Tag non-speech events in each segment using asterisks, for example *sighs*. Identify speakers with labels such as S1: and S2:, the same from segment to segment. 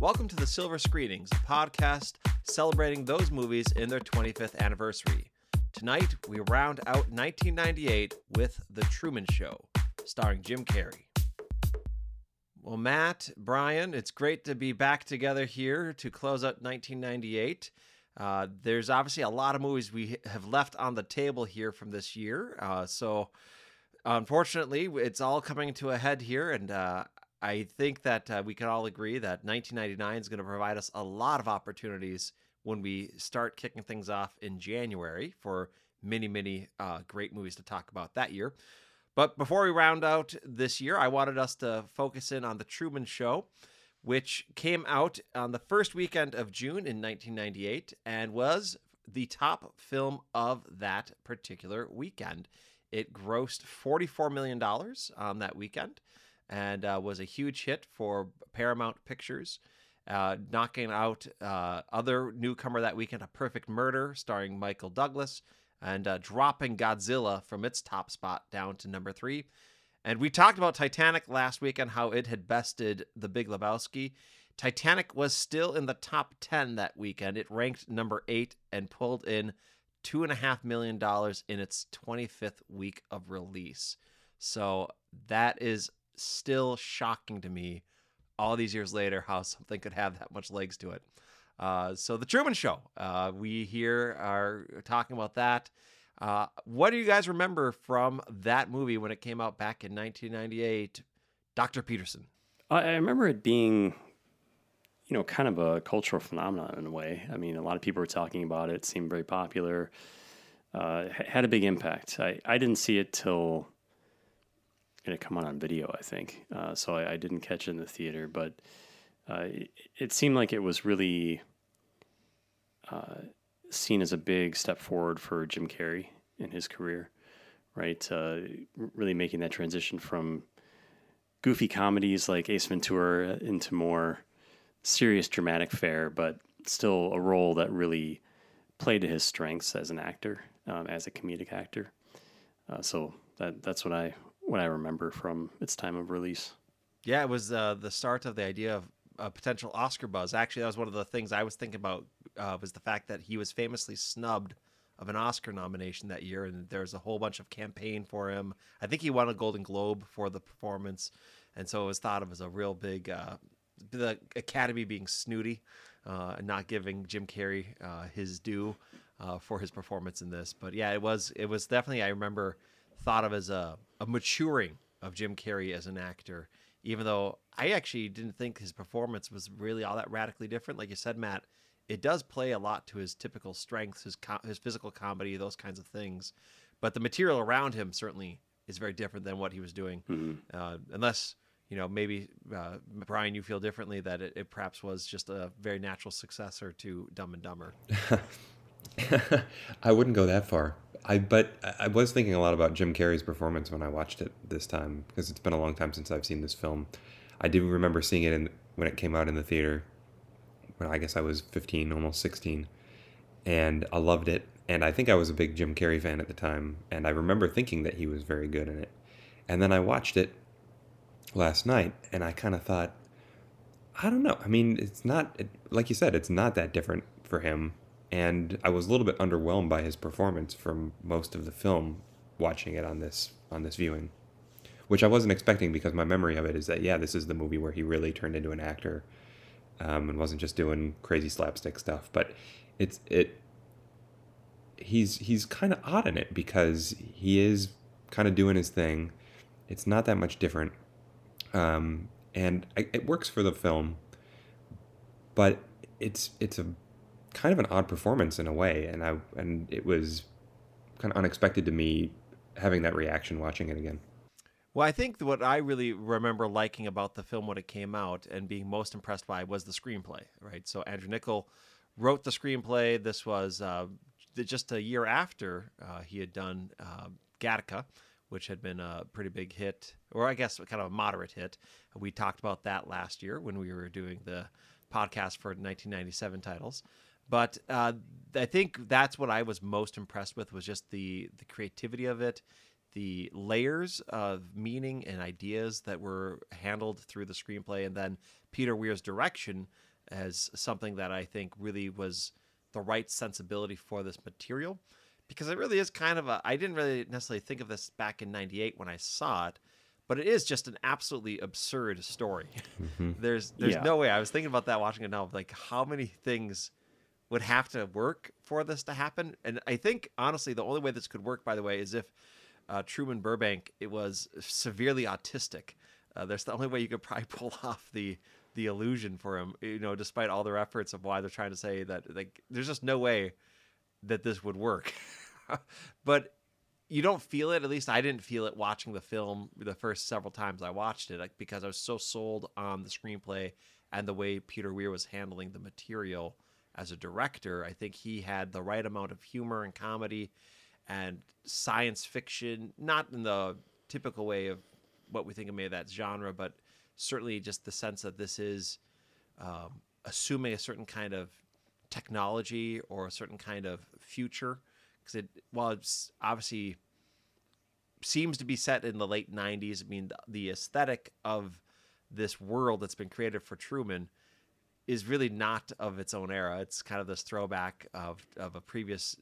S1: Welcome to the Silver Screenings, podcast celebrating those movies in their 25th anniversary. Tonight, we round out 1998 with The Truman Show, starring Jim Carrey. Well, Matt, Bryan, it's great to be back together here to close out 1998. Uh, there's obviously a lot of movies we have left on the table here from this year. Uh, so, unfortunately, it's all coming to a head here, and uh, I think that uh, we can all agree that 1999 is going to provide us a lot of opportunities when we start kicking things off in January for many, many uh, great movies to talk about that year. But before we round out this year, I wanted us to focus in on The Truman Show, which came out on the first weekend of June in 1998 and was the top film of that particular weekend. It grossed $44 million on that weekend and uh, was a huge hit for Paramount Pictures, uh, knocking out uh, other newcomer that weekend, A Perfect Murder, starring Michael Douglas, and uh, dropping Godzilla from its top spot down to number three. And we talked about Titanic last week and how it had bested The Big Lebowski. Titanic was still in the top 10 that weekend. It ranked number eight and pulled in $2.5 million in its 25th week of release. So that is still shocking to me all these years later how something could have that much legs to it. Uh, so the Truman Show, uh, we here are talking about that. Uh, what do you guys remember from that movie when it came out back in 1998? Dr. Peterson.
S2: I remember it being, you know, kind of a cultural phenomenon in a way. I mean, a lot of people were talking about it, seemed very popular, uh, had a big impact. I, I didn't see it till it had come out on video, I think. Uh, so I, I, didn't catch it in the theater, but uh, it, it, seemed like it was really uh, seen as a big step forward for Jim Carrey in his career, right? Uh, really making that transition from goofy comedies like Ace Ventura into more serious dramatic fare, but still a role that really played to his strengths as an actor, um, as a comedic actor. Uh, so that that's what I what I remember from its time of release.
S1: Yeah, it was uh, the start of the idea of a potential Oscar buzz. Actually, that was one of the things I was thinking about uh, was the fact that he was famously snubbed of an Oscar nomination that year, and there was a whole bunch of campaign for him. I think he won a Golden Globe for the performance, and so it was thought of as a real big uh, the Academy being snooty uh, and not giving Jim Carrey uh, his due uh, for his performance in this. But yeah, it was it was definitely I remember thought of as a, a maturing of Jim Carrey as an actor, even though I actually didn't think his performance was really all that radically different. Like you said, Matt, it does play a lot to his typical strengths, his co- his physical comedy, those kinds of things. But the material around him certainly is very different than what he was doing, mm-hmm. uh, unless you know maybe uh, Bryan, you feel differently that it, it perhaps was just a very natural successor to Dumb and Dumber. *laughs*
S3: I wouldn't go that far. I but I was thinking a lot about Jim Carrey's performance when I watched it this time because it's been a long time since I've seen this film. I do remember seeing it in, when it came out in the theater. When I guess I was 15, almost 16, and I loved it. And I think I was a big Jim Carrey fan at the time, and I remember thinking that he was very good in it. And then I watched it last night, and I kind of thought, I don't know. I mean, it's not like you said, it's not that different for him and I was a little bit underwhelmed by his performance from most of the film watching it on this on this viewing which I wasn't expecting because my memory of it is that yeah this is the movie where he really turned into an actor um, and wasn't just doing crazy slapstick stuff but it's it he's he's kind of odd in it because he is kind of doing his thing. It's not that much different um, and I, it works for the film but it's it's a kind of an odd performance in a way, and I and it was kind of unexpected to me having that reaction watching it again.
S1: Well, I think what I really remember liking about the film when it came out and being most impressed by was the screenplay, right? So Andrew Niccol wrote the screenplay. This was uh, just a year after uh, he had done uh, Gattaca, which had been a pretty big hit, or I guess kind of a moderate hit. We talked about that last year when we were doing the podcast for 1997 titles. But uh, I think that's what I was most impressed with was just the the creativity of it, the layers of meaning and ideas that were handled through the screenplay, and then Peter Weir's direction as something that I think really was the right sensibility for this material. Because it really is kind of a. I didn't really necessarily think of this back in '98 when I saw it, but it is just an absolutely absurd story. *laughs* there's there's
S2: Yeah.
S1: no way. I was thinking about that watching it now. Like how many things would have to work for this to happen? And I think honestly, the only way this could work, by the way, is if uh, Truman Burbank it was severely autistic. Uh, that's the only way you could probably *laughs* pull off the the illusion for him. You know, despite all their efforts of why they're trying to say that, like, there's just no way that this would work. *laughs* but you don't feel it. At least I didn't feel it watching the film the first several times I watched it, like because I was so sold on the screenplay and the way Peter Weir was handling the material as a director. I think he had the right amount of humor and comedy and science fiction, not in the typical way of what we think of maybe that genre, but certainly just the sense that this is um, assuming a certain kind of technology or a certain kind of future. Because it, while it's obviously seems to be set in the late 90s, I mean, the, the aesthetic of this world that's been created for Truman is really not of its own era. It's kind of this throwback of, of a previous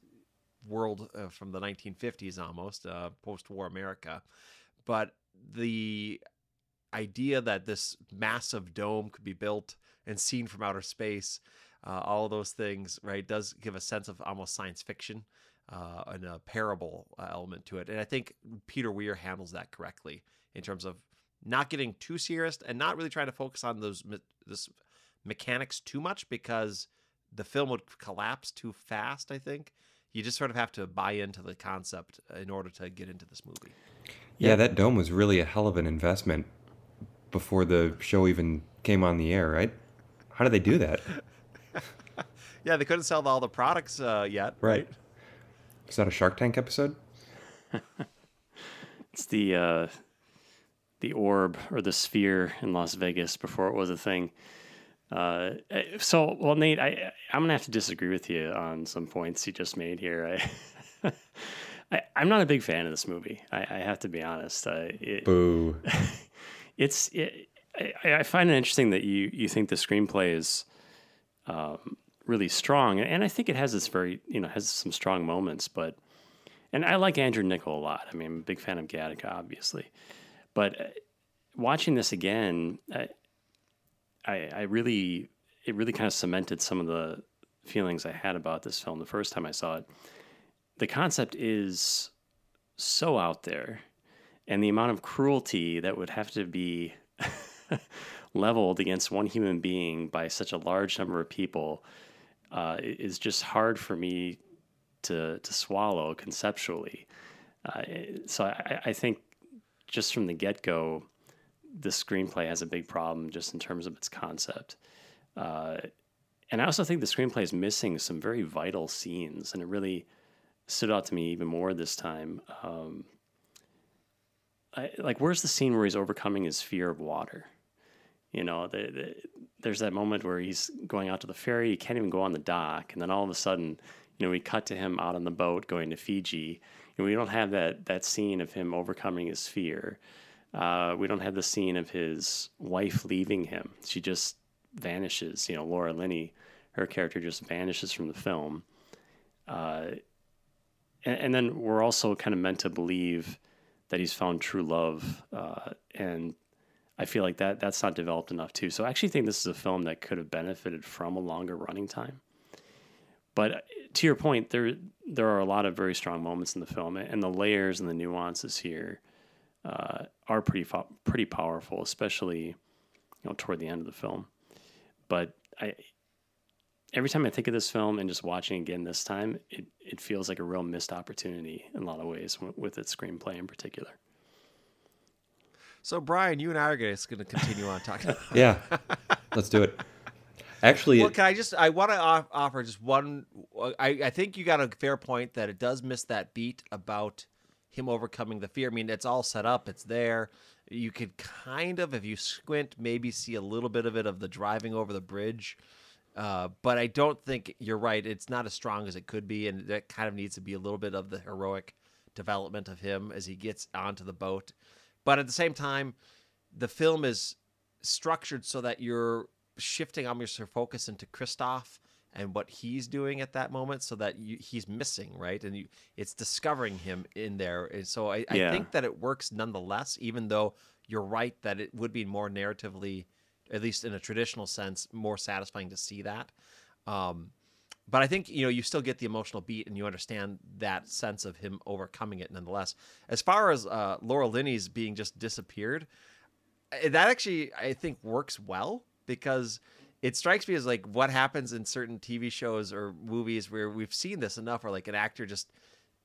S1: world uh, from the 1950s almost, uh, post war America. But the idea that this massive dome could be built and seen from outer space, uh, all those things, right, does give a sense of almost science fiction uh, and a parable uh, element to it. And I think Peter Weir handles that correctly in terms of not getting too serious and not really trying to focus on those this mechanics too much because the film would collapse too fast. I think you just sort of have to buy into the concept in order to get into this movie.
S3: Yeah, that dome was really a hell of an investment before the show even came on the air, right? How did they do that? *laughs* *laughs*
S1: Yeah, they couldn't sell all the products uh, yet, right?
S3: Is that a Shark Tank episode? *laughs*
S2: It's the uh, the orb or the sphere in Las Vegas before it was a thing. Uh, eh, so, well, Nate, I I'm gonna have to disagree with you on some points you just made here. I, *laughs* I I'm not a big fan of this movie. I, I have to be honest. I, it,
S3: Boo. *laughs*
S2: it's it, I, I find it interesting that you you think the screenplay is um, really strong, and I think it has this very you know has some strong moments. But and I like Andrew Niccol a lot. I mean, I'm a big fan of Gattaca, obviously, but uh, watching this again, I, I I really it really kind of cemented some of the feelings I had about this film the first time I saw it. The concept is so out there and the amount of cruelty that would have to be *laughs* leveled against one human being by such a large number of people uh, is just hard for me to to swallow conceptually. Uh, so I, I think just from the get go, the screenplay has a big problem just in terms of its concept. Uh, and I also think the screenplay is missing some very vital scenes, and it really stood out to me even more this time. Um, I, like, where's the scene where he's overcoming his fear of water? You know, the, the, there's that moment where he's going out to the ferry. He can't even go on the dock, and then all of a sudden, you know, we cut to him out on the boat going to Fiji. And we don't have that that scene of him overcoming his fear. Uh, we don't have the scene of his wife leaving him. She just vanishes. You know, Laura Linney, her character just vanishes from the film. Uh, and, and then we're also kind of meant to believe that he's found true love, uh, and I feel like that that's not developed enough too. So I actually think this is a film that could have benefited from a longer running time. But uh, to your point, there there are a lot of very strong moments in the film, and the layers and the nuances here uh, are pretty fo- pretty powerful, especially you know toward the end of the film. But I every time I think of this film and just watching again this time, it, it feels like a real missed opportunity in a lot of ways w- with its screenplay in particular.
S1: So, Bryan, you and I are just going to continue on talking.
S3: Yeah, *laughs* let's do it. Actually,
S1: well,
S3: it-
S1: can I just? I want to off- offer just one. I I think you got a fair point that it does miss that beat about him overcoming the fear. I mean, it's all set up. It's there. You could kind of, if you squint, maybe see a little bit of it of the driving over the bridge. Uh, but I don't think you're right. It's not as strong as it could be, and that kind of needs to be a little bit of the heroic development of him as he gets onto the boat. But at the same time, the film is structured so that you're shifting almost your focus into Christof and what he's doing at that moment so that you, he's missing right and you, it's discovering him in there and so I,
S2: Yeah.
S1: I think that it works nonetheless even though you're right that it would be more narratively at least in a traditional sense more satisfying to see that um, but I think you know you still get the emotional beat and you understand that sense of him overcoming it nonetheless. As far as uh, Laura Linney's being just disappeared, eh, that actually I think works well because it strikes me as like what happens in certain TV shows or movies where we've seen this enough, where like an actor just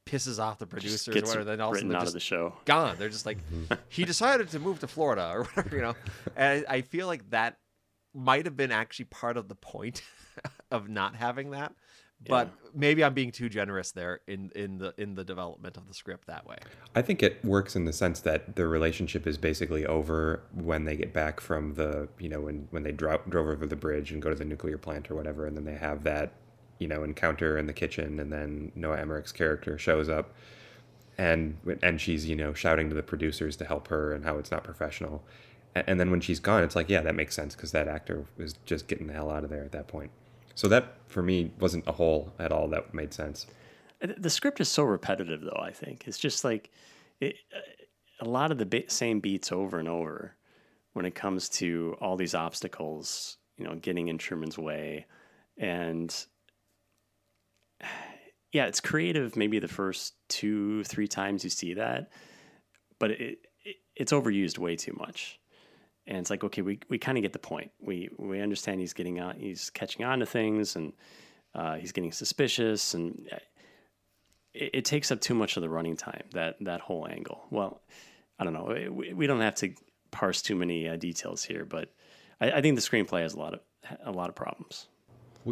S1: pisses off the producers or whatever, then all of a sudden
S2: written
S1: they're
S2: out
S1: just
S2: the show.
S1: gone. They're just like, *laughs* he decided to move to Florida or whatever, you know. *laughs* And I, I feel like that might have been actually part of the point *laughs* of not having that. But maybe I'm being too generous there in, in the in the development of the script that way.
S3: I think it works in the sense that the relationship is basically over when they get back from the, you know, when, when they dro- drove over the bridge and go to the nuclear plant or whatever, and then they have that, you know, encounter in the kitchen, and then Noah Emmerich's character shows up, and and she's you know shouting to the producers to help her and how it's not professional, and, and then when she's gone, it's like yeah, that makes sense because that actor was just getting the hell out of there at that point. So that for me wasn't a hole at all that made sense.
S2: Uh, The script is so repetitive, though. I think it's just like it, uh, a lot of the ba- same beats over and over when it comes to all these obstacles. You know, getting in Truman's way, and *sighs* yeah, it's creative. Maybe the first two, three times you see that, but it, it it's overused way too much. And it's like, okay, we, we kind of get the point. We we understand he's getting on, he's catching on to things, and uh, he's getting suspicious, and uh, it, it takes up too much of the running time. That that whole angle. Well, I don't know. We, we don't have to parse too many uh, details here, but I, I think the screenplay has a lot of a lot of problems.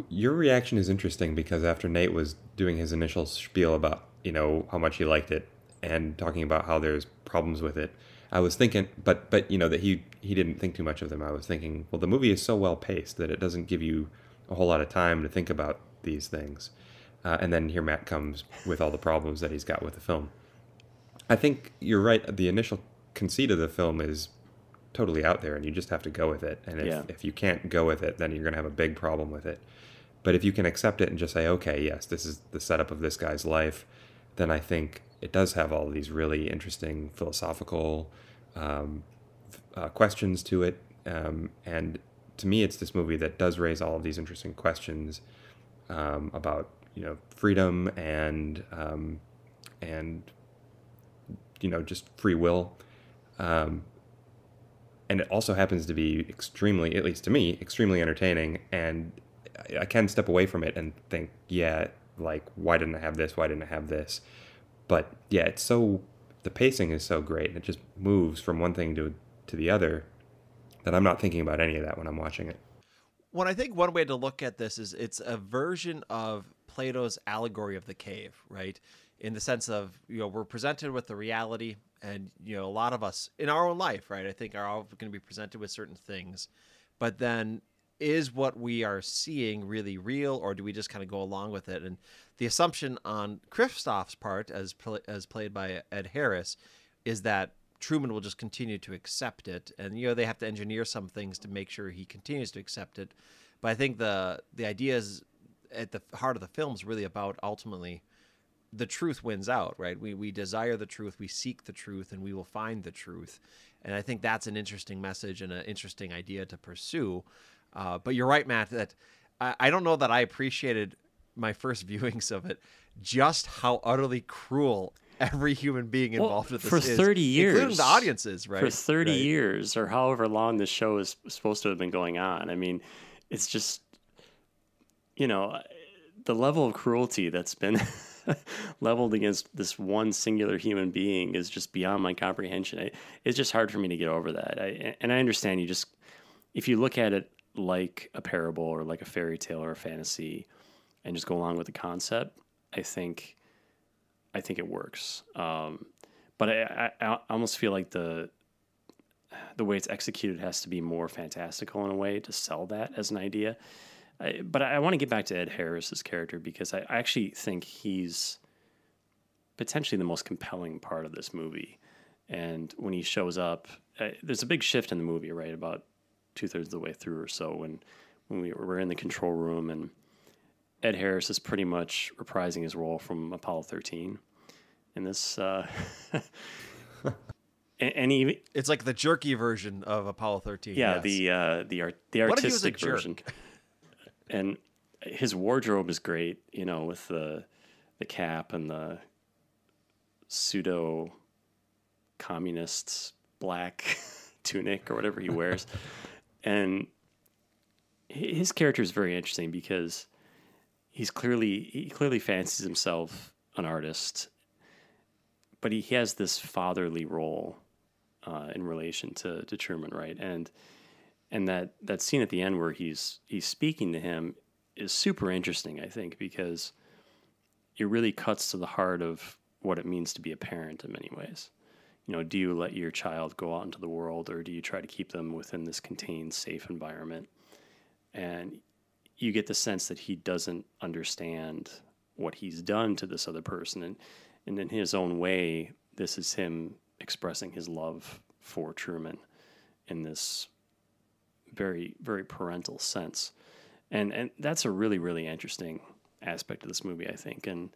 S3: Your reaction is interesting because after Nate was doing his initial spiel about, you know, how much he liked it and talking about how there's problems with it, I was thinking, but but you know that he he didn't think too much of them. I was thinking, well, the movie is so well paced that it doesn't give you a whole lot of time to think about these things. Uh, and then here Matt comes with all the problems that he's got with the film. I think you're right. The initial conceit of the film is totally out there, and you just have to go with it. And if,
S2: Yeah.
S3: if you can't go with it, then you're going to have a big problem with it. But if you can accept it and just say, okay, yes, this is the setup of this guy's life, then I think it does have all these really interesting philosophical um, uh, questions to it. Um, and to me, it's this movie that does raise all of these interesting questions um, about you know freedom and um, and you know just free will. Um, and it also happens to be extremely, at least to me, extremely entertaining. And I- I can step away from it and think, yeah, like why didn't I have this? Why didn't I have this? But yeah, it's so the pacing is so great, and it just moves from one thing to to the other that I'm not thinking about any of that when I'm watching it.
S1: Well, I think one way to look at this is it's a version of Plato's allegory of the cave, right? In the sense of, you know, we're presented with the reality, and, you know, a lot of us in our own life, right, I think are all going to be presented with certain things. But then is what we are seeing really real, or do we just kind of go along with it? And the assumption on Christof's part, as, pl- as played by Ed Harris, is that Truman will just continue to accept it, and you know they have to engineer some things to make sure he continues to accept it. But I think the the idea is at the heart of the film is really about ultimately the truth wins out, right? We we desire the truth, we seek the truth, and we will find the truth. And I think that's an interesting message and an interesting idea to pursue. Uh, but you're right, Matt. That I, I don't know that I appreciated my first *laughs* viewings of it, just how utterly cruel every human being
S2: Well,
S1: involved with this
S2: for
S1: is,
S2: 30 years
S1: including the audiences, right?
S2: for 30
S1: Right.
S2: years or however long this show is supposed to have been going on. I mean, it's just, you know, the level of cruelty that's been *laughs* leveled against this one singular human being is just beyond my comprehension. I, it's just hard for me to get over that. I, and I understand you just, if you look at it like a parable or like a fairy tale or a fantasy and just go along with the concept, I think I think it works. Um, but I, I, I almost feel like the the way it's executed has to be more fantastical in a way to sell that as an idea. I, but I, want to get back to Ed Harris's character because I, I actually think he's potentially the most compelling part of this movie. And when he shows up, uh, there's a big shift in the movie, right? About two thirds of the way through or so, when when we were in the control room, and Ed Harris is pretty much reprising his role from Apollo 13 in this. Uh, and, and he,
S1: It's like the jerky version of Apollo 13.
S2: yeah,
S1: yes.
S2: the uh, the art the
S1: What if he was a
S2: artistic version, and his wardrobe is great. You know, with the the cap and the pseudo communist black *laughs* tunic or whatever he wears, *laughs* and his character is very interesting because he's clearly he clearly fancies himself an artist, but he has this fatherly role uh, in relation to, to Truman, right? And and that that scene at the end where he's he's speaking to him is super interesting, I think, because it really cuts to the heart of what it means to be a parent in many ways. You know, do you let your child go out into the world, or do you try to keep them within this contained, safe environment? And you get the sense that he doesn't understand what he's done to this other person, and and in his own way, this is him expressing his love for Truman in this very very parental sense and and that's a really really interesting aspect of this movie i think and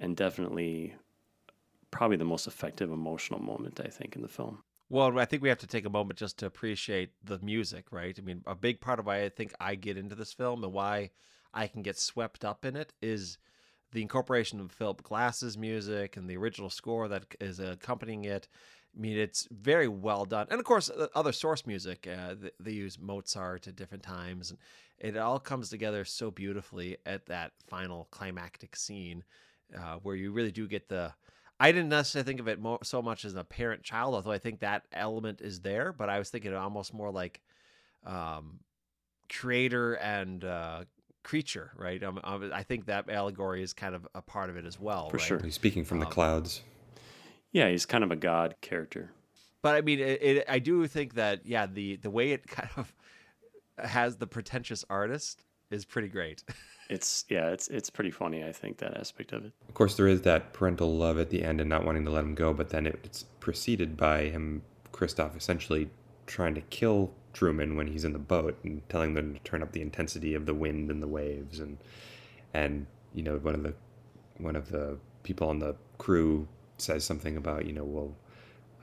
S2: and definitely probably the most effective emotional moment i think in the film
S1: Well, I think we have to take a moment just to appreciate the music, right? I mean, a big part of why I think I get into this film and why I can get swept up in it is the incorporation of Philip Glass's music and the original score that is accompanying it. I mean, it's very well done, and of course, other source music. Uh, th- they use Mozart at different times, and it all comes together so beautifully at that final climactic scene, uh, where you really do get the. I didn't necessarily think of it mo- so much as a parent-child, although I think that element is there. But I was thinking almost more like um, creator and uh, creature, right? Um, um, I think that allegory is kind of a part of it as well.
S2: For
S1: right?
S2: sure.
S3: He's speaking from the clouds.
S2: yeah he's kind of a god character
S1: But I mean, it, it, I do think that yeah, the the way it kind of *laughs* has the pretentious artist is pretty great. *laughs*
S2: it's yeah it's it's pretty funny i think that aspect of it.
S3: Of course, there is that parental love at the end and not wanting to let him go, but then it, it's preceded by him, Christof, essentially trying to kill Truman when he's in the boat and telling them to turn up the intensity of the wind and the waves and and you know one of the one of the people on the crew says something about you know we'll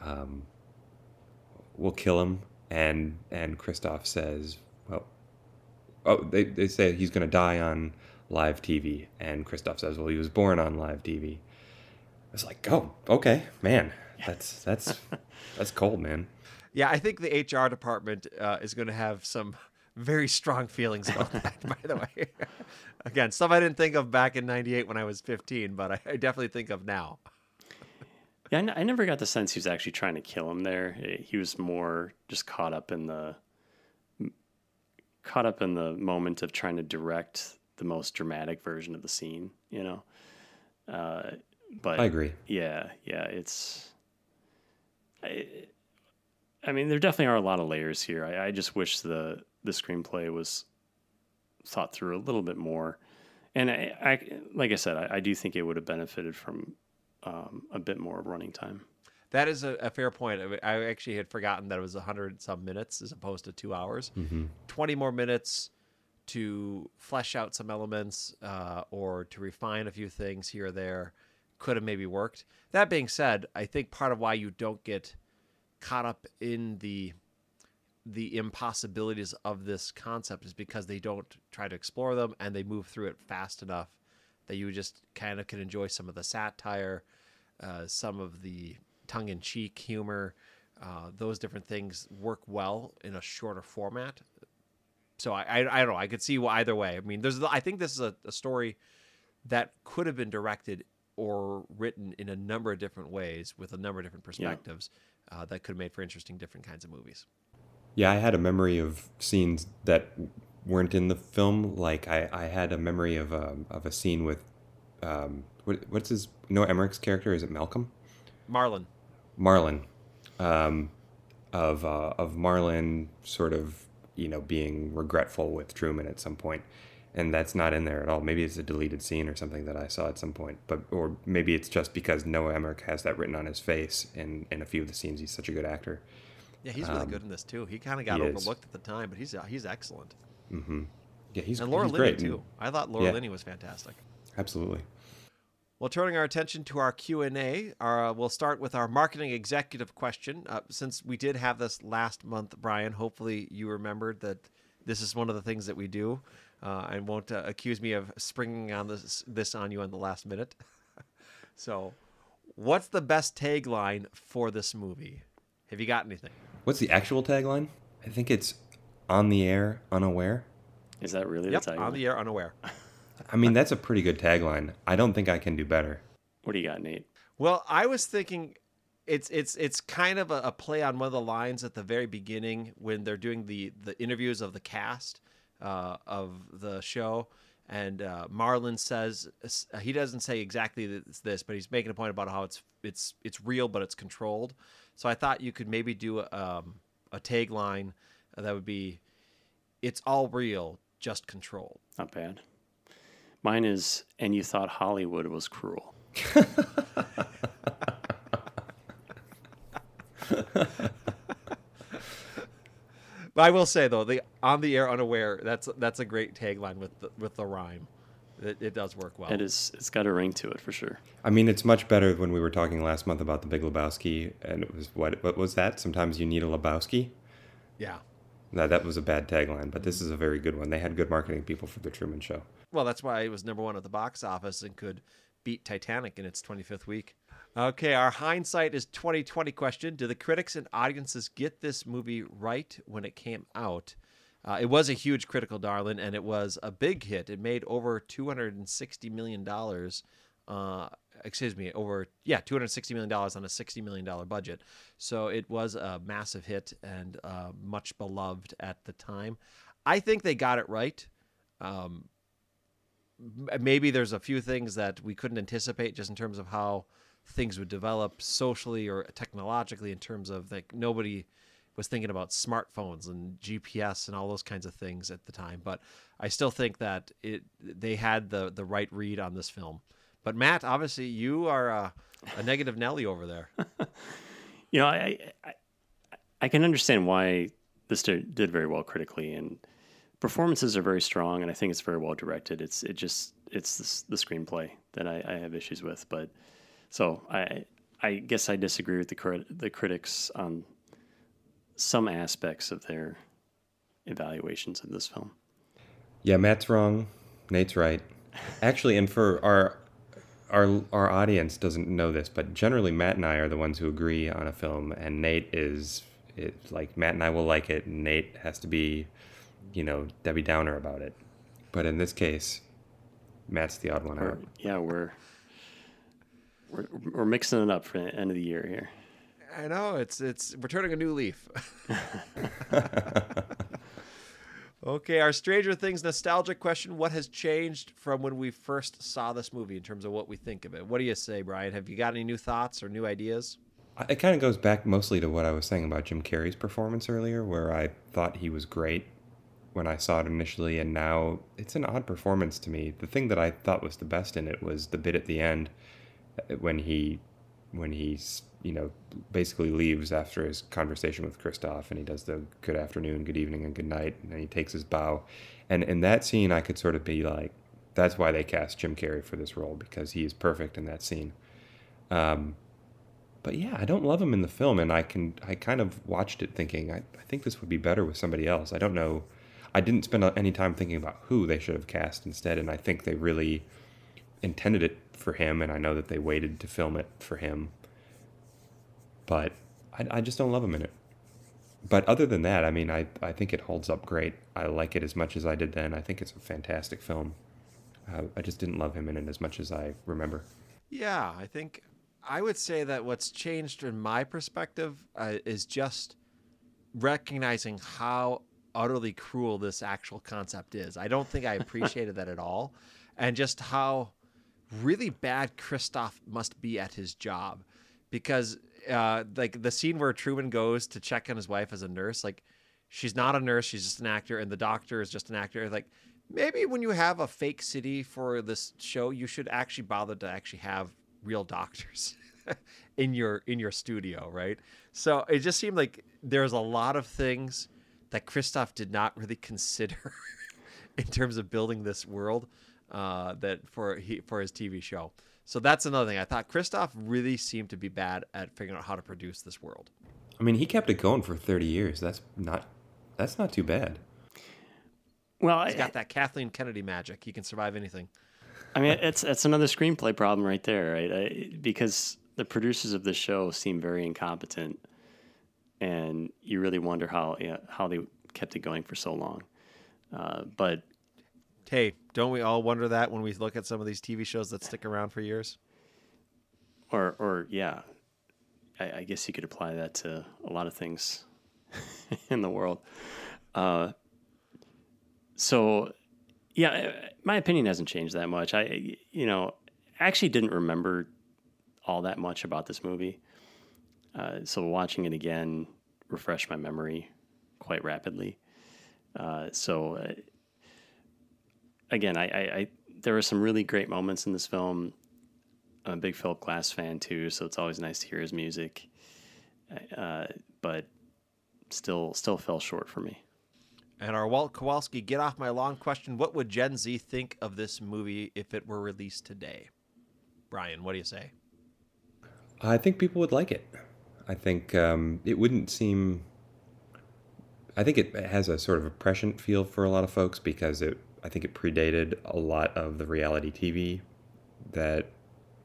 S3: um, we'll kill him. And and Christof says oh they, they say he's going to die on live TV and Christof says well he was born on live TV it's like oh okay man. That's that's *laughs* that's cold man.
S1: Yeah, I think the HR department uh, is going to have some very strong feelings about *laughs* that. by the way, *laughs* again, stuff I didn't think of back in '98 when I was 15, but I, I definitely think of now.
S2: yeah I, n- I never got the sense he was actually trying to kill him there. He was more just caught up in the caught up in the moment of trying to direct the most dramatic version of the scene you know uh, but
S3: I agree
S2: Yeah, yeah, it's. I, I mean, there definitely are a lot of layers here. I, I just wish the the screenplay was thought through a little bit more, and I, I like I said, I, I do think it would have benefited from um, a bit more of running time.
S1: That is a, a fair point. I I actually had forgotten that it was 100 some minutes as opposed to two hours. 20 more minutes to flesh out some elements uh, or to refine a few things here or there could have maybe worked. That being said, I think part of why you don't get caught up in the the impossibilities of this concept is because they don't try to explore them and they move through it fast enough that you just kind of can enjoy some of the satire, uh, some of the tongue-in-cheek humor. Uh, those different things work well in a shorter format. So I, I, I don't know. I could see either way. I mean, there's I think this is a, a story that could have been directed or written in a number of different ways with a number of different perspectives uh, that could have made for interesting different kinds of movies.
S3: Yeah, I had a memory of scenes that weren't in the film. Like I, I had a memory of a of a scene with, um, what, what's his Noah Emmerich's character? Is it Malcolm?
S1: Marlon.
S3: Marlon, um, of uh, of Marlon sort of you know being regretful with Truman at some point, and that's not in there at all. Maybe it's a deleted scene or something that I saw at some point, but or maybe it's just because Noah Emmerich has that written on his face in in a few of the scenes. He's such a good actor.
S1: Yeah, he's really
S3: Um,
S1: good in this too. He kind of got
S3: he is.
S1: overlooked at the time, but he's uh, he's excellent.
S3: Mm-hmm. Yeah, he's
S1: and Laura
S3: he's
S1: Linney
S3: great.
S1: too. I thought Laura
S3: Yeah.
S1: Linney was fantastic.
S3: Absolutely.
S1: Well, turning our attention to our Q and A, our, uh, we'll start with our marketing executive question. Uh, since we did have this last month, Bryan, hopefully you remembered that this is one of the things that we do, uh, and won't uh, accuse me of springing on this this on you on the last minute. *laughs* so, what's the best tagline for this movie? Have you got anything?
S3: What's the actual tagline? I think it's on the air, unaware.
S2: Is that really
S1: Yep,
S2: the tagline?
S1: on the air, unaware. *laughs*
S3: I mean, that's a pretty good tagline. I don't think I can do better.
S2: What do you got, Nate?
S1: Well, I was thinking it's it's it's kind of a, a play on one of the lines at the very beginning when they're doing the the interviews of the cast uh, of the show, and uh, Marlon says he doesn't say exactly this, this, but he's making a point about how it's it's it's real, but it's controlled. So I thought you could maybe do a, um, a tagline that would be, "It's all real, just controlled."
S2: Not bad. Mine is, and you thought Hollywood was cruel.
S1: But I will say though, the on the air unaware that's that's a great tagline with the, with the rhyme. It, it does work well.
S2: It is. It's got a ring to it for sure.
S3: I mean, it's much better when we were talking last month about the Big Lebowski, and it was what what was that? Sometimes you need a Lebowski.
S1: Yeah.
S3: That that was a bad tagline, but this is a very good one. They had good marketing people for the Truman Show.
S1: Well, that's why it was number one at the box office and could beat Titanic in its 25th week. Okay, our hindsight is 2020 question: Do the critics and audiences get this movie right when it came out? Uh, it was a huge critical darling, and it was a big hit. It made over 260 million dollars. Uh, excuse me, over yeah, 260 million dollars on a 60 million dollar budget. So it was a massive hit and uh, much beloved at the time. I think they got it right. Um, maybe there's a few things that we couldn't anticipate just in terms of how things would develop socially or technologically in terms of like nobody was thinking about smartphones and GPS and all those kinds of things at the time. But I still think that it they had the the right read on this film. But Matt obviously you are a, a negative Nelly over there. *laughs*
S2: You know, I, I I can understand why this did, very well critically, and performances are very strong, and I think it's very well directed. It's it just it's the, the screenplay that I, I have issues with, but so I I guess I disagree with the crit, the critics on some aspects of their evaluations of this film.
S3: Yeah, Matt's wrong. Nate's right. Actually, and for our our our audience doesn't know this, but generally Matt and I are the ones who agree on a film, and Nate is it like Matt and I will like it, and Nate has to be, you know, Debbie Downer about it. But in this case, Matt's the odd one
S2: We're,
S3: out.
S2: yeah, we're we're we're mixing it up for the end of the year here.
S1: I know it's it's we're turning a new leaf. *laughs* okay, our Stranger Things nostalgic question: What has changed from when we first saw this movie in terms of what we think of it? What do you say, Bryan? Have you got any new thoughts or new ideas?
S3: It kind of goes back mostly to what I was saying about Jim Carrey's performance earlier, where I thought he was great when I saw it initially, and now it's an odd performance to me. The thing that I thought was the best in it was the bit at the end uh, when he, when he's you know basically leaves after his conversation with Christof, and he does the good afternoon, good evening, and good night, and he takes his bow, and in that scene I could sort of be like, that's why they cast Jim Carrey for this role because he is perfect in that scene. Um, but yeah, I don't love him in the film, and I can I kind of watched it thinking I, I think this would be better with somebody else. I don't know. I didn't spend any time thinking about who they should have cast instead, and I think they really intended it for him, and I know that they waited to film it for him. But I, I just don't love him in it. But other than that, I mean, I, I think it holds up great. I like it as much as I did then. I think it's a fantastic film. Uh, I just didn't love him in it as much as I remember.
S1: Yeah, I think I would say that what's changed in my perspective uh, is just recognizing how utterly cruel this actual concept is. I don't think I *laughs* appreciated that at all, and just how really bad Christof must be at his job, because uh, like the scene where Truman goes to check on his wife as a nurse, like she's not a nurse, she's just an actor, and the doctor is just an actor. Like maybe when you have a fake city for this show, you should actually bother to actually have real doctors *laughs* in your in your studio, right? So it just seemed like there's a lot of things that Christof did not really *laughs* consider in terms of building this world uh, that for he for his TV show. So that's another thing. I thought Christof really seemed to be bad at figuring out how to produce this world.
S3: I mean, he kept it going for 30 years. That's not that's not too bad.
S2: Well,
S1: He's
S2: I,
S1: got that Kathleen Kennedy magic. He can survive anything.
S2: I mean, it's it's another screenplay problem right there, right? I, because the producers of the show seem very incompetent, and you really wonder how how they kept it going for so long. Uh, but
S1: Hey, don't we all wonder that when we look at some of these TV shows that stick around for years?
S2: or or yeah, I, I guess you could apply that to a lot of things *laughs* in the world. Uh, so yeah, my opinion hasn't changed that much. I you know actually didn't remember all that much about this movie, uh, so watching it again refreshed my memory quite rapidly. Uh, so uh, again, I, I, I there were some really great moments in this film. I'm a big Philip Glass fan too, so it's always nice to hear his music. Uh, but still, still fell short for me.
S1: And our Walt Kowalski, get off my lawn question. What would Gen Z think of this movie if it were released today? Bryan, what do you say?
S3: I think people would like it. I think um, it wouldn't seem. I think it has a sort of a prescient feel for a lot of folks because it. I think it predated a lot of the reality TV that,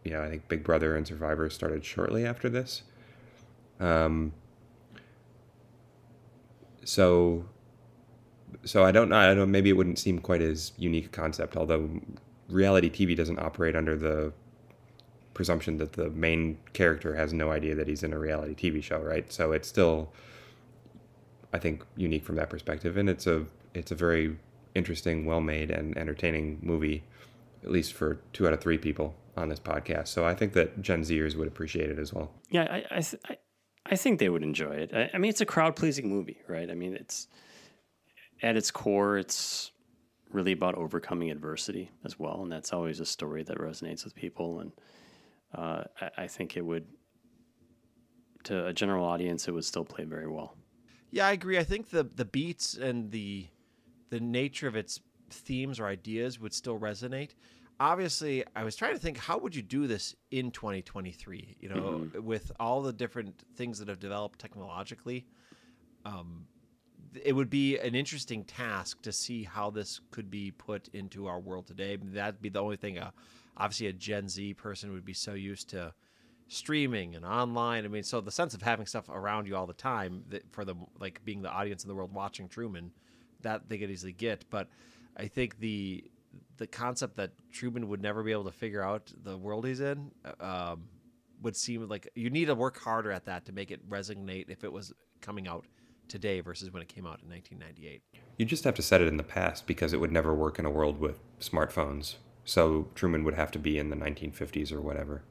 S3: you know, I think Big Brother and Survivor started shortly after this. Um. So. So I don't know. I don't know. Maybe it wouldn't seem quite as unique a concept, although reality TV doesn't operate under the presumption that the main character has no idea that he's in a reality TV show, right? So it's still, I think, unique from that perspective, and it's a it's a very interesting, well made, and entertaining movie, at least for two out of three people on this podcast. So I think that Gen Zers would appreciate it as well.
S2: Yeah, I I, th- I, I think they would enjoy it. I, I mean, it's a crowd pleasing movie, right? I mean, it's at its core, it's really about overcoming adversity as well, and that's always a story that resonates with people. And uh, I, I think it would, to a general audience, it would still play very well.
S1: Yeah, I agree. I think the the beats and the the nature of its themes or ideas would still resonate. Obviously, I was trying to think how would you do this in 2023, you know, with all the different things that have developed technologically. Um it would be an interesting task to see how this could be put into our world today. That'd be the only thing. Uh, obviously, a Gen Z person would be so used to streaming and online. I mean, so the sense of having stuff around you all the time that for them, like being the audience in the world watching Truman, that they could easily get. But I think the the concept that Truman would never be able to figure out the world he's in um, would seem like you need to work harder at that to make it resonate if it was coming out today versus when it came out in 1998.
S3: You just have to set it in the past because it would never work in a world with smartphones. So Truman would have to be in the 1950s or whatever,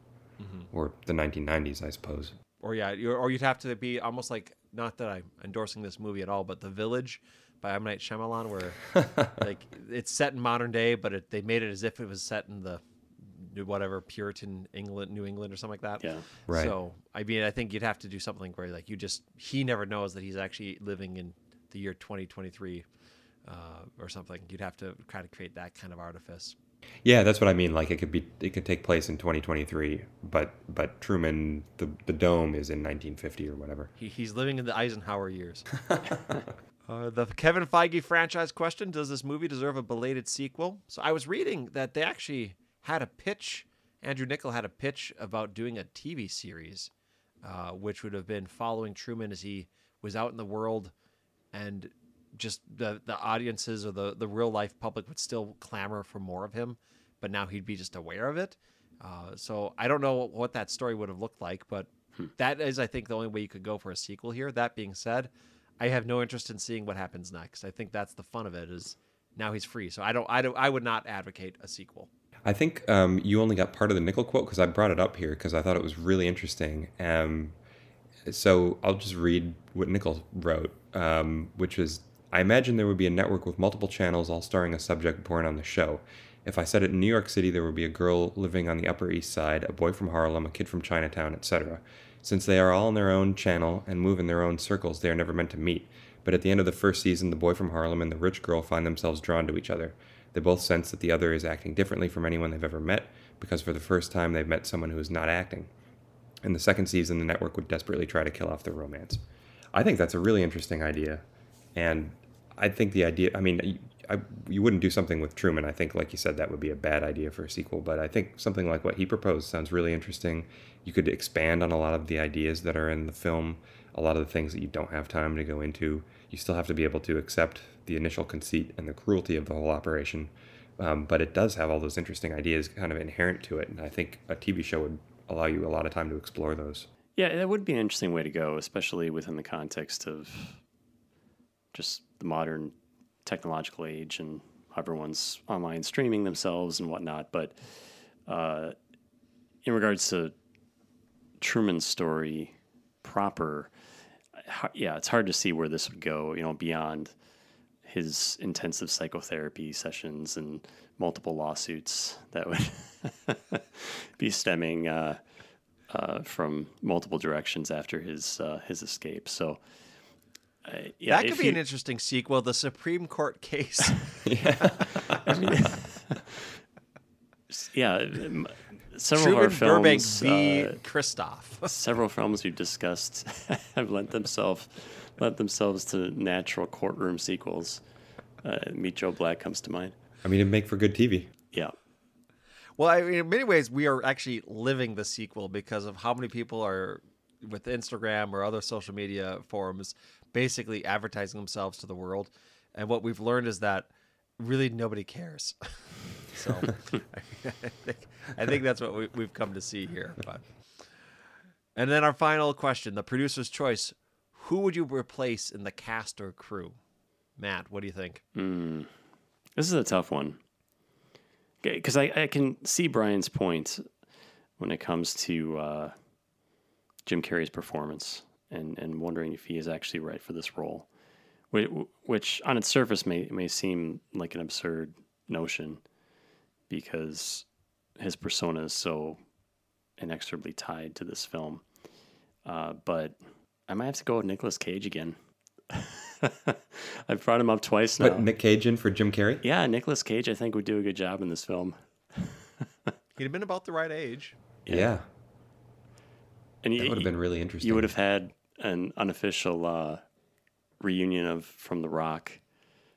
S3: or the 1990s, I suppose.
S1: Or yeah, you or you'd have to be almost like not that I'm endorsing this movie at all, but The Village by M Night Shyamalan, where *laughs* like it's set in modern day, but it, they made it as if it was set in the whatever Puritan England, New England, or something like that.
S2: Yeah.
S3: Right.
S1: So I mean, I think you'd have to do something where like you just he never knows that he's actually living in the year 2023 uh, or something. You'd have to try to create that kind of artifice.
S3: Yeah, that's what I mean. Like it could be, it could take place in 2023, but but Truman, the the dome is in 1950 or whatever.
S1: He, he's living in the Eisenhower years. *laughs* *laughs* uh, the Kevin Feige franchise question Does this movie deserve a belated sequel? So I was reading that they actually had a pitch. Andrew Niccol had a pitch about doing a TV series, uh, which would have been following Truman as he was out in the world and just the, the audiences or the, the real life public would still clamor for more of him, but now he'd be just aware of it. Uh, so I don't know what that story would have looked like, but that is, I think, the only way you could go for a sequel here. That being said, I have no interest in seeing what happens next. I think that's the fun of it. Is now he's free, so I don't, I don't, I would not advocate a sequel.
S3: I think um, you only got part of the Niccol quote because I brought it up here because I thought it was really interesting. Um, so I'll just read what Niccol wrote, um, which was I imagine there would be a network with multiple channels all starring a subject born on the show. If I said it in New York City, there would be a girl living on the Upper East Side, a boy from Harlem, a kid from Chinatown, etc. Since they are all in their own channel and move in their own circles, they are never meant to meet. But at the end of the first season, the boy from Harlem and the rich girl find themselves drawn to each other. They both sense that the other is acting differently from anyone they've ever met, because for the first time they've met someone who is not acting. In the second season, the network would desperately try to kill off their romance. I think that's a really interesting idea. And I think the idea, I mean, I, you wouldn't do something with Truman. I think, like you said, that would be a bad idea for a sequel. But I think something like what he proposed sounds really interesting. You could expand on a lot of the ideas that are in the film, a lot of the things that you don't have time to go into. You still have to be able to accept the initial conceit and the cruelty of the whole operation. Um, but it does have all those interesting ideas kind of inherent to it. And I think a TV show would allow you a lot of time to explore those.
S2: Yeah, that would be an interesting way to go, especially within the context of just the modern technological age and everyone's online streaming themselves and whatnot. But uh, in regards to Truman's story proper, yeah, it's hard to see where this would go, you know, beyond his intensive psychotherapy sessions and multiple lawsuits that would *laughs* be stemming uh, uh, from multiple directions after his uh, his escape. So.
S1: Uh, yeah, that could be you, an interesting sequel. The Supreme Court case. *laughs* *laughs*
S2: yeah, I mean, yeah. Several Truman of our films,
S1: Burbank v. Uh, Christof. *laughs*
S2: several films we've discussed have lent themselves lent themselves to natural courtroom sequels. Uh, Meet Joe Black comes to mind.
S3: I mean, it'd make for good TV.
S2: Yeah.
S1: Well, I mean, in many ways, we are actually living the sequel because of how many people are with Instagram or other social media forums basically advertising themselves to the world. And what we've learned is that really nobody cares. *laughs* so *laughs* I, think, I think that's what we, we've come to see here. But and then our final question: the producer's choice. Who would you replace in the cast or crew? Matt, what do you think?
S2: Mm, this is a tough one because I, I can see Bryan's point when it comes to uh, Jim Carrey's performance and, and wondering if he is actually right for this role, which, which on its surface may, may seem like an absurd notion because his persona is so inexorably tied to this film. Uh, but I might have to go with Nicolas Cage again. *laughs* I've brought him up twice now.
S3: But Nick Cage in for Jim Carrey?
S2: Yeah, Nicolas Cage, I think, would do a good job in this film. *laughs*
S1: He'd have been about the right age.
S3: Yeah. yeah.
S2: And
S3: that would have been really interesting.
S2: You would have had an unofficial uh, reunion of From the Rock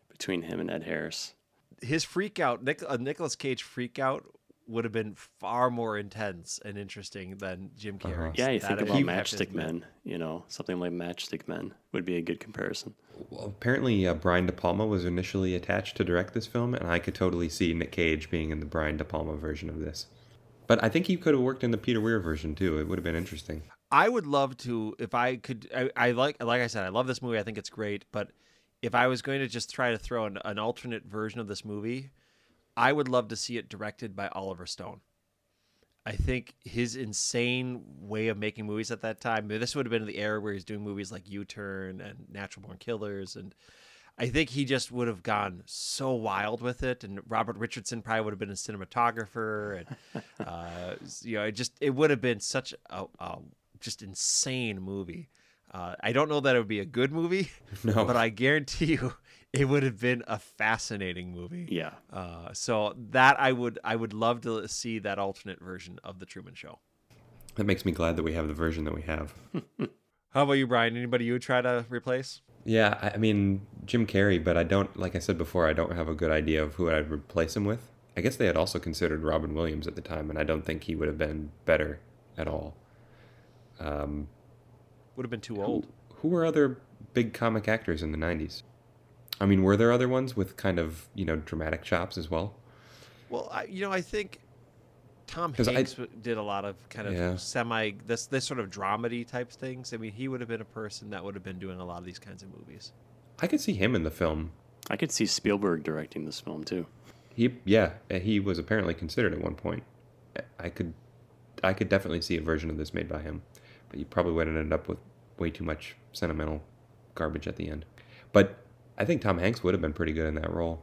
S2: between him and Ed Harris.
S1: His freak out, Nick, a Nicolas Cage freak out would have been far more intense and interesting than Jim Carrey. Uh-huh.
S2: Yeah, you think about Matchstick Men, you know, something like Matchstick Men would be a good comparison.
S3: Well, apparently, uh, Brian De Palma was initially attached to direct this film, and I could totally see Nick Cage being in the Brian De Palma version of this. But I think he could have worked in the Peter Weir version too. It would have been interesting.
S1: I would love to if I could. I, I like, like I said, I love this movie. I think it's great. But if I was going to just try to throw an, an alternate version of this movie, I would love to see it directed by Oliver Stone. I think his insane way of making movies at that time. This would have been the era where he's doing movies like U Turn and Natural Born Killers, and I think he just would have gone so wild with it. And Robert Richardson probably would have been a cinematographer, and *laughs* uh, you know, it just it would have been such a, a just insane movie. Uh, I don't know that it would be a good movie, *laughs* *laughs* no. but I guarantee you *laughs* it would have been a fascinating movie.
S2: Yeah.
S1: Uh, so that I would I would love to see that alternate version of the Truman Show.
S3: That makes me glad that we have the version that we have.
S1: How about you, Bryan? Anybody you would try to replace?
S3: Yeah, I mean Jim Carrey, but I don't. Like I said before, I don't have a good idea of who I'd replace him with. I guess they had also considered Robin Williams at the time, and I don't think he would have been better at all. Um,
S1: would have been too old.
S3: Who, who were other big comic actors in the '90s? I mean, were there other ones with kind of you know dramatic chops as well?
S1: Well, I, you know, I think Tom Hanks I, did a lot of kind of yeah. semi this this sort of dramedy type things. I mean, he would have been a person that would have been doing a lot of these kinds of movies.
S3: I could see him in the film.
S2: I could see Spielberg directing this film too.
S3: He yeah, he was apparently considered at one point. I could I could definitely see a version of this made by him, but you probably would have ended up with way too much sentimental garbage at the end. But I think Tom Hanks would have been pretty good in that role.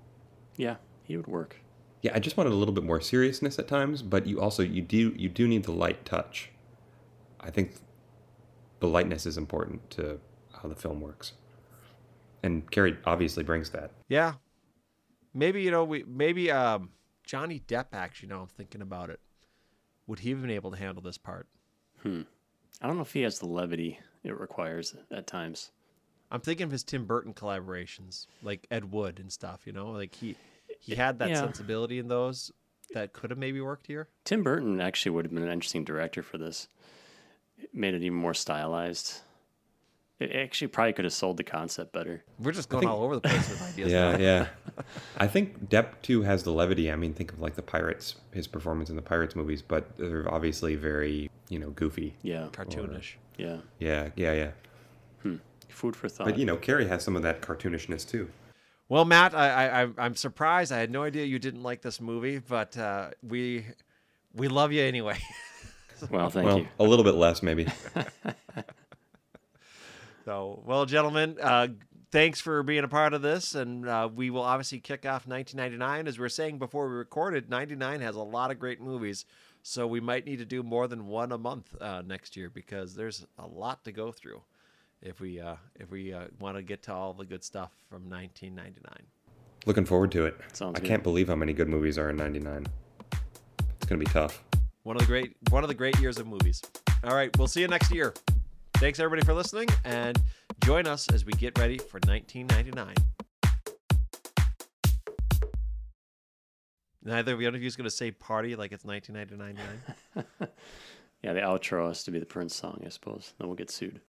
S2: Yeah, he would work.
S3: Yeah, I just wanted a little bit more seriousness at times, but you also you do you do need the light touch. I think the lightness is important to how the film works. And Carrey obviously brings that.
S1: Yeah. Maybe, you know, we maybe um Johnny Depp actually now I'm thinking about it. Would he have been able to handle this part?
S2: Hmm. I don't know if he has the levity it requires at times.
S1: I'm thinking of his Tim Burton collaborations, like Ed Wood and stuff, you know? Like he he had that
S2: Yeah.
S1: sensibility in those that could have maybe worked here.
S2: Tim Burton actually would have been an interesting director for this. It made it even more stylized. It actually probably could have sold the concept better.
S1: We're just going
S3: think-
S1: all over the place with ideas.
S3: Yeah, yeah. *laughs* I think Depp too has the levity. I mean, think of like the Pirates, his performance in the Pirates movies, but they're obviously very, you know, goofy.
S2: Yeah,
S1: Cartoonish.
S2: yeah.
S3: Yeah, yeah, yeah.
S2: Food for thought.
S3: But you know, Carrey has some of that cartoonishness too.
S1: Well, Matt, I, I I'm- I'm surprised. I had no idea you didn't like this movie, but uh, we we love you anyway. *laughs*
S2: well, thank
S3: well,
S2: you.
S3: a little bit less maybe. *laughs*
S1: So, well, gentlemen, uh, thanks for being a part of this, and uh, we will obviously kick off 1999. As we were saying before we recorded, 99 has a lot of great movies, so we might need to do more than one a month uh, next year because there's a lot to go through if we uh, if we uh, want to get to all the good stuff from 1999.
S3: Looking forward to it.
S2: Sounds
S3: I
S2: good.
S3: can't believe how many good movies are in '99. It's gonna be tough.
S1: One of the great one of the great years of movies. All right, we'll see you next year. Thanks everybody for listening, and join us as we get ready for 1999. Neither one of you is going to say party like it's 1999. *laughs*
S2: Yeah, the outro has to be the Prince song, I suppose. Then we'll get sued.